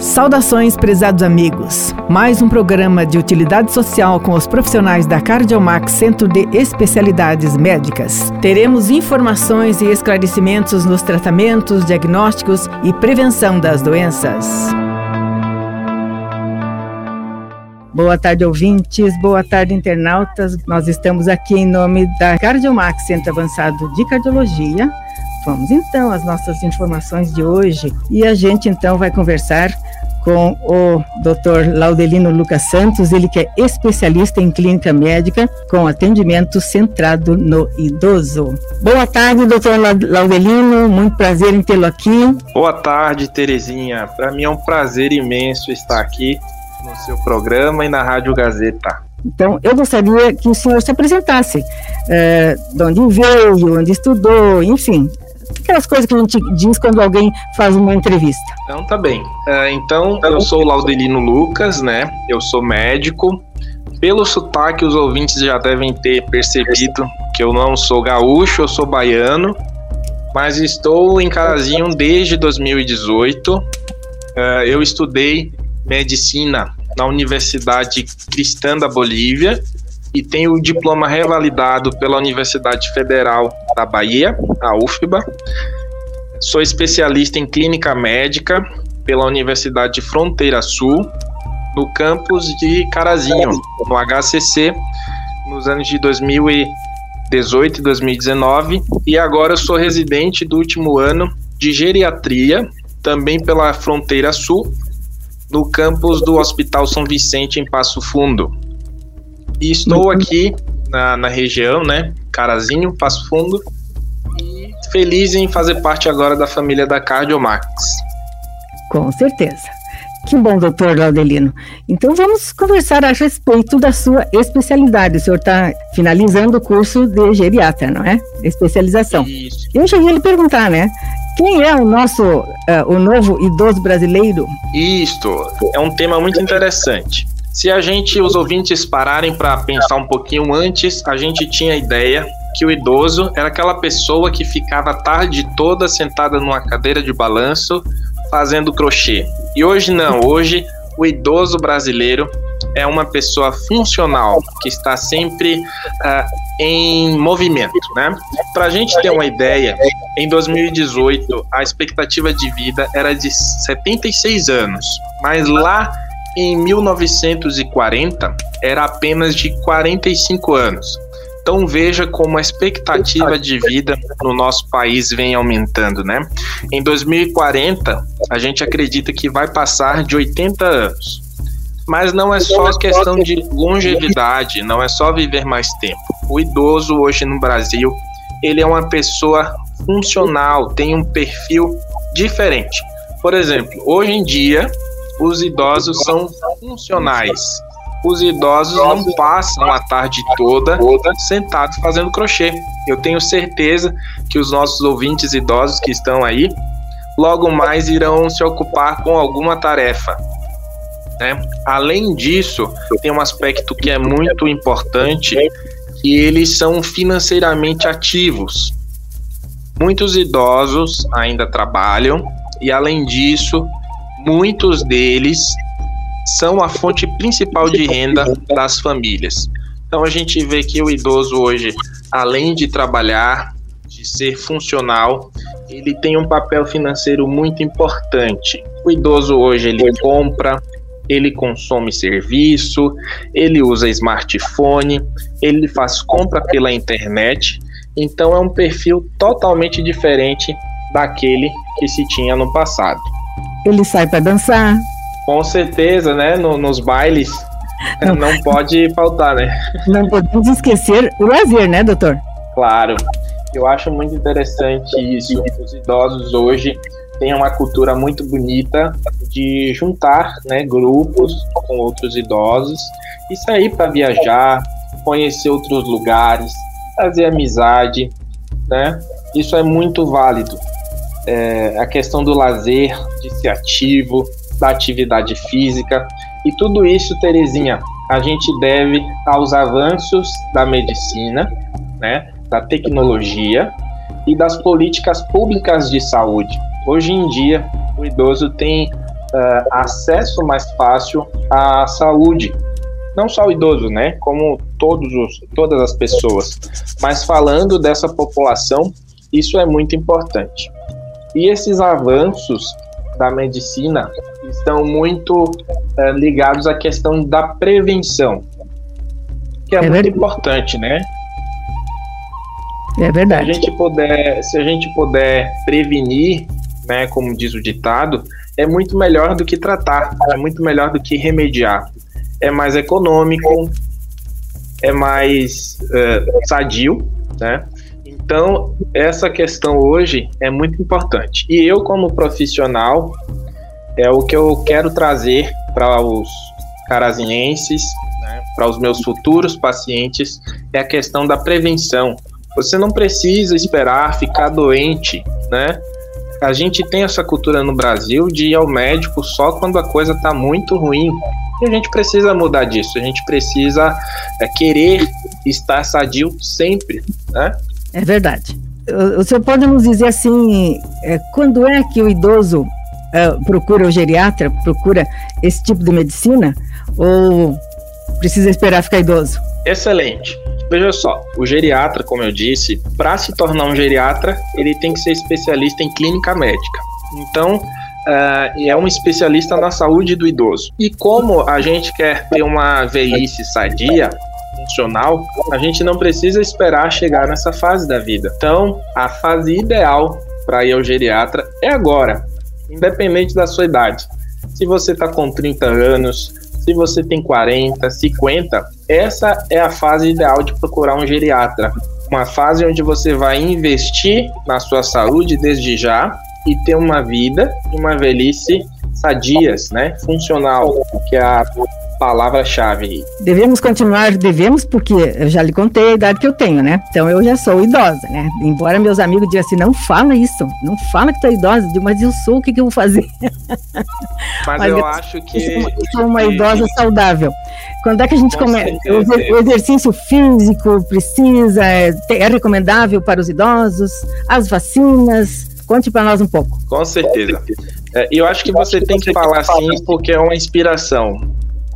Saudações, prezados amigos. Mais um programa de utilidade social com os profissionais da Cardiomax Centro de Especialidades Médicas. Teremos informações e esclarecimentos nos tratamentos, diagnósticos e prevenção das doenças. Boa tarde, ouvintes. Boa tarde, internautas. Nós estamos aqui em nome da Cardiomax Centro Avançado de Cardiologia Vamos então às nossas informações de hoje e a gente então vai conversar com o Dr. Laudelino Lucas Santos, ele que é especialista em clínica médica com atendimento centrado no idoso. Boa tarde, doutor Laudelino, muito prazer em tê-lo aqui. Boa tarde, Terezinha. Para mim é um prazer imenso estar aqui no seu programa e na Rádio Gazeta. Então, eu gostaria que o senhor se apresentasse, é, de onde veio, onde estudou, enfim, aquelas coisas que a gente diz quando alguém faz uma entrevista. Então tá bem. Uh, então, eu sou o Laudelino Lucas, né? Eu sou médico. Pelo sotaque, os ouvintes já devem ter percebido que eu não sou gaúcho, eu sou baiano, mas estou em Carazinho desde 2018. Uh, eu estudei medicina na Universidade Cristã da Bolívia e tenho o diploma revalidado pela Universidade Federal da Bahia, a UFBA. Sou especialista em clínica médica pela Universidade Fronteira Sul, no campus de Carazinho, no HCC, nos anos de 2018 e 2019, e agora sou residente do último ano de geriatria, também pela Fronteira Sul, no campus do Hospital São Vicente, em Passo Fundo. E estou aqui na, na região, né? Carazinho, Passo Fundo. E feliz em fazer parte agora da família da Cardiomax. Com certeza. Que bom, doutor Laudelino. Então vamos conversar a respeito da sua especialidade. O senhor está finalizando o curso de geriatra, não é? Especialização. Isso. Eu já ia lhe perguntar, né? Quem é o nosso, uh, o novo idoso brasileiro? Isto é um tema muito interessante. Se a gente, os ouvintes, pararem para pensar um pouquinho antes, a gente tinha a ideia que o idoso era aquela pessoa que ficava a tarde toda sentada numa cadeira de balanço fazendo crochê. E hoje não, hoje o idoso brasileiro é uma pessoa funcional que está sempre uh, em movimento, né? Para a gente ter uma ideia, em 2018 a expectativa de vida era de 76 anos, mas lá em 1940 era apenas de 45 anos. Então veja como a expectativa de vida no nosso país vem aumentando, né? Em 2040, a gente acredita que vai passar de 80 anos. Mas não é só questão de longevidade, não é só viver mais tempo. O idoso hoje no Brasil, ele é uma pessoa funcional, tem um perfil diferente. Por exemplo, hoje em dia, os idosos são funcionais. Os idosos não passam a tarde toda sentados fazendo crochê. Eu tenho certeza que os nossos ouvintes idosos que estão aí, logo mais irão se ocupar com alguma tarefa. Né? Além disso, tem um aspecto que é muito importante, que eles são financeiramente ativos. Muitos idosos ainda trabalham e, além disso, muitos deles são a fonte principal de renda das famílias. Então a gente vê que o idoso hoje, além de trabalhar, de ser funcional, ele tem um papel financeiro muito importante. O idoso hoje ele compra, ele consome serviço, ele usa smartphone, ele faz compra pela internet. Então é um perfil totalmente diferente daquele que se tinha no passado. Ele sai para dançar. Com certeza, né? No, nos bailes. Não. não pode faltar, né? Não podemos esquecer o lazer, né, doutor? Claro. Eu acho muito interessante isso. Os idosos hoje têm uma cultura muito bonita de juntar né, grupos com outros idosos e sair para viajar, conhecer outros lugares, fazer amizade, né? Isso é muito válido é, a questão do lazer, de ser ativo, da atividade física. E tudo isso, Terezinha, a gente deve aos avanços da medicina, né, da tecnologia e das políticas públicas de saúde. Hoje em dia, o idoso tem uh, acesso mais fácil à saúde. Não só o idoso, né? Como todos os, todas as pessoas. Mas falando dessa população, isso é muito importante. E esses avanços da medicina estão muito uh, ligados à questão da prevenção, que é, é muito verdade. importante, né? É verdade. Se a gente puder, se a gente puder prevenir, né, como diz o ditado, é muito melhor do que tratar, é muito melhor do que remediar. É mais econômico, é mais uh, sadio, né? Então, essa questão hoje é muito importante. E eu, como profissional, é o que eu quero trazer para os carazinenses, né, para os meus futuros pacientes, é a questão da prevenção. Você não precisa esperar ficar doente, né? A gente tem essa cultura no Brasil de ir ao médico só quando a coisa está muito ruim. E a gente precisa mudar disso. A gente precisa é, querer estar sadio sempre, né? É verdade. O, senhor pode nos dizer assim, é, quando é que o idoso é, procura o geriatra, procura esse tipo de medicina? Ou precisa esperar ficar idoso? Excelente. Veja só, o geriatra, como eu disse, para se tornar um geriatra, ele tem que ser especialista em clínica médica. Então, uh, é um especialista na saúde do idoso. E como a gente quer ter uma velhice sadia, funcional, a gente não precisa esperar chegar nessa fase da vida. Então, a fase ideal para ir ao geriatra é agora, independente da sua idade. Se você está com 30 anos, se você tem 40, 50, essa é a fase ideal de procurar um geriatra. Uma fase onde você vai investir na sua saúde desde já e ter uma vida e uma velhice sadias, né? Funcional, que é a palavra-chave. Devemos continuar, devemos, porque eu já lhe contei a idade que eu tenho, né? Então eu já sou idosa, né? Embora meus amigos digam assim, não fala isso, não fala que tu é idosa, eu digo, mas eu sou, o que, que eu vou fazer? Mas, mas eu, eu, acho que. Eu sou uma idosa saudável. Quando é que a gente começa? O, exercício físico precisa, é, é recomendável para os idosos, as vacinas. Conte para nós um pouco. Com certeza. É, eu acho que você tem que falar assim porque é uma inspiração.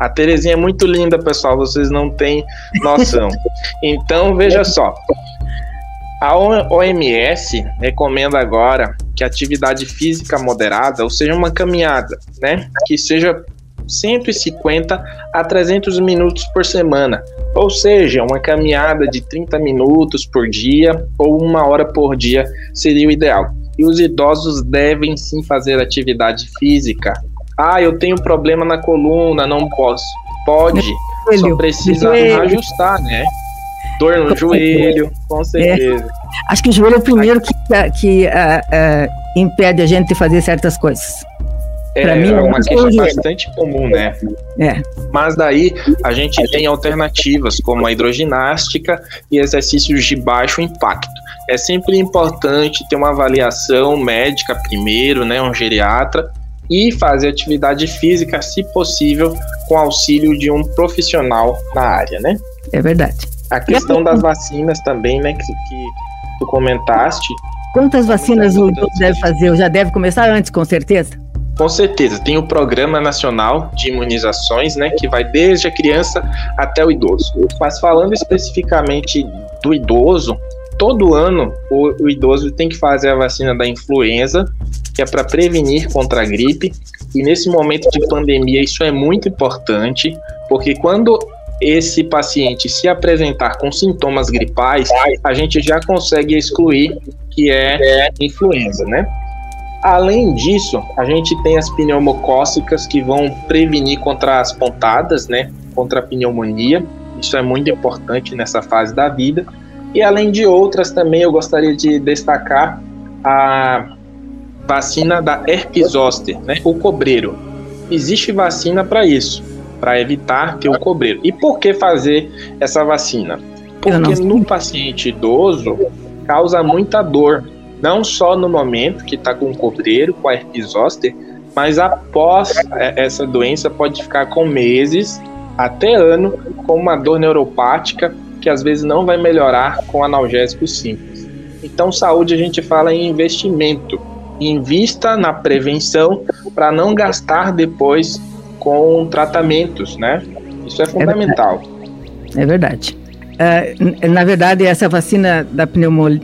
A Terezinha é muito linda, pessoal, vocês não têm noção. Então, veja só. A OMS recomenda agora que atividade física moderada, ou seja, uma caminhada, né, que seja 150 a 300 minutos por semana, ou seja, uma caminhada de 30 minutos por dia ou uma hora por dia seria o ideal. E os idosos devem sim fazer atividade física, ah, eu tenho problema na coluna, não posso. Pode, só precisa ajustar, né? Dor no joelho, com certeza. É. Acho que o joelho é o primeiro que, que uh, uh, impede a gente de fazer certas coisas. É, pra mim, é uma queixa bastante comum, né? É. Mas daí a gente tem alternativas como a hidroginástica e exercícios de baixo impacto. É sempre importante ter uma avaliação médica primeiro, né, um geriatra, e fazer atividade física, se possível, com auxílio de um profissional na área, né? É verdade. A questão das vacinas também, né, que, que tu comentaste. Quantas vacinas o idoso deve fazer? Já deve começar antes, com certeza? Com certeza, tem o Programa Nacional de Imunizações, né, que vai desde a criança até o idoso. Mas falando especificamente do idoso, todo ano o, o idoso tem que fazer a vacina da influenza, que é para prevenir contra a gripe. E nesse momento de pandemia, isso é muito importante, porque quando esse paciente se apresentar com sintomas gripais, a gente já consegue excluir que é influenza, né? Além disso, a gente tem as pneumocócicas que vão prevenir contra as pontadas, né? Contra a pneumonia. Isso é muito importante nessa fase da vida. E além de outras também eu gostaria de destacar a vacina da herpes zoster, né, o cobreiro. Existe vacina para isso, para evitar ter o cobreiro. E por que fazer essa vacina? Porque no paciente idoso causa muita dor, não só no momento que está com o cobreiro, com a herpes zoster, mas após é, essa doença pode ficar com meses até ano com uma dor neuropática que às vezes não vai melhorar com analgésicos simples. Então, saúde a gente fala em investimento. invista na prevenção para não gastar depois com tratamentos, né? Isso é fundamental. É verdade. É verdade. Uh, na verdade, essa vacina da, pneumo,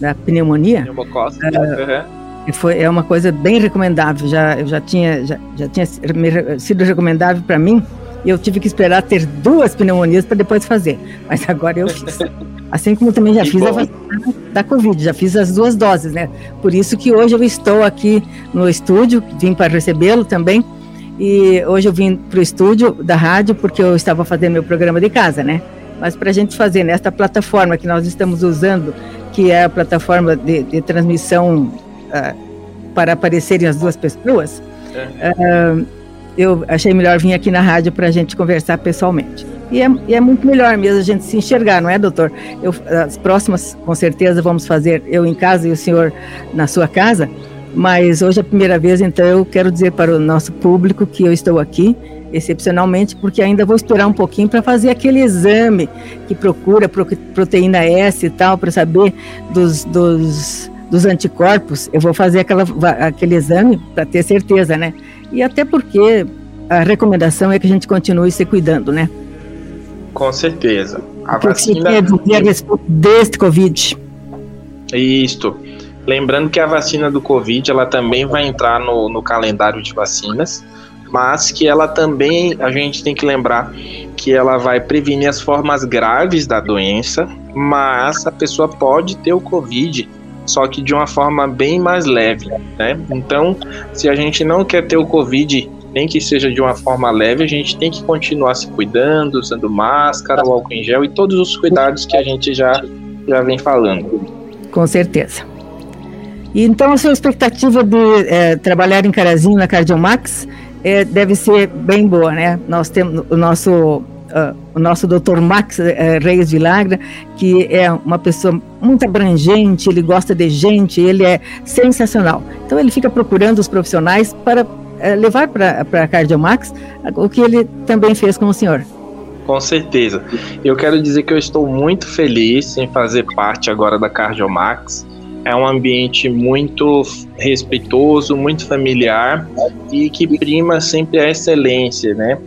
da pneumonia. Pneumococcus. Uh, foi, é uma coisa bem recomendável. Já, eu já tinha, já, já tinha sido recomendável para mim e eu tive que esperar ter duas pneumonias para depois fazer. Mas agora eu fiz. Assim como também já que fiz bom. a vacina da Covid, já fiz as duas doses, né? Por isso que hoje eu estou aqui no estúdio, vim para recebê-lo também. E hoje eu vim para o estúdio da rádio porque eu estava fazendo meu programa de casa, né? Mas para a gente fazer nesta plataforma que nós estamos usando, que é a plataforma de, de transmissão uh, para aparecerem as duas pessoas, uh, eu achei melhor vir aqui na rádio para a gente conversar pessoalmente. E é, e é, muito melhor mesmo a gente se enxergar, não é, doutor? Eu, as próximas, com certeza, vamos fazer eu em casa e o senhor na sua casa, mas hoje é a primeira vez, então eu quero dizer para o nosso público que eu estou aqui excepcionalmente, porque ainda vou esperar um pouquinho para fazer aquele exame que procura proteína S e tal, para saber dos, dos dos anticorpos, eu vou fazer aquela, aquele exame para ter certeza, né? E até porque a recomendação é que a gente continue se cuidando, né? Com certeza. A o que vacina... você quer dizer a deste Covid? Isto. Lembrando que a vacina do Covid, ela também vai entrar no, no calendário de vacinas, mas que ela também, a gente tem que lembrar que ela vai prevenir as formas graves da doença, mas a pessoa pode ter o Covid só que de uma forma bem mais leve, né? Então, se a gente não quer ter o Covid, nem que seja de uma forma leve, a gente tem que continuar se cuidando, usando máscara, o álcool em gel e todos os cuidados que a gente já, já vem falando. Com certeza. E então a sua expectativa de é, trabalhar em Carazinho na Cardiomax é, deve ser bem boa, né? Nós temos o nosso uh, o nosso doutor Max uh, Reis Vilagra, que é uma pessoa muito abrangente, ele gosta de gente, ele é sensacional. Então ele fica procurando os profissionais para uh, levar para a Cardiomax o que ele também fez com o senhor. Com certeza. Eu quero dizer que eu estou muito feliz em fazer parte agora da Cardiomax. É um ambiente muito respeitoso, muito familiar e que prima sempre a excelência, né?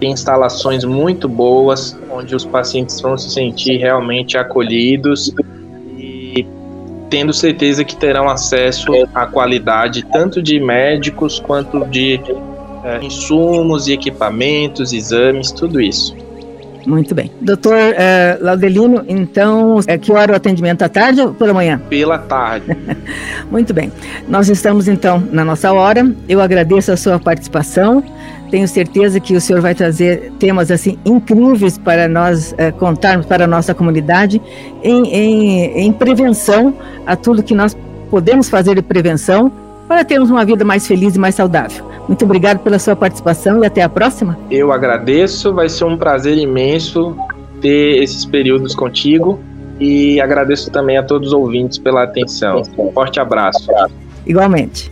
Tem instalações muito boas, onde os pacientes vão se sentir realmente acolhidos e tendo certeza que terão acesso à qualidade tanto de médicos quanto de é, insumos e equipamentos, exames, tudo isso. Muito bem. Doutor é, Laudelino, então, é que hora o atendimento? À tarde ou pela manhã? Pela tarde. Muito bem. Nós estamos, então, na nossa hora. Eu agradeço a sua participação. Tenho certeza que o senhor vai trazer temas assim incríveis para nós é, contarmos para a nossa comunidade em, em, em prevenção a tudo que nós podemos fazer de prevenção para termos uma vida mais feliz e mais saudável. Muito obrigado pela sua participação e até a próxima. Eu agradeço, vai ser um prazer imenso ter esses períodos contigo e agradeço também a todos os ouvintes pela atenção. Um forte abraço. Igualmente.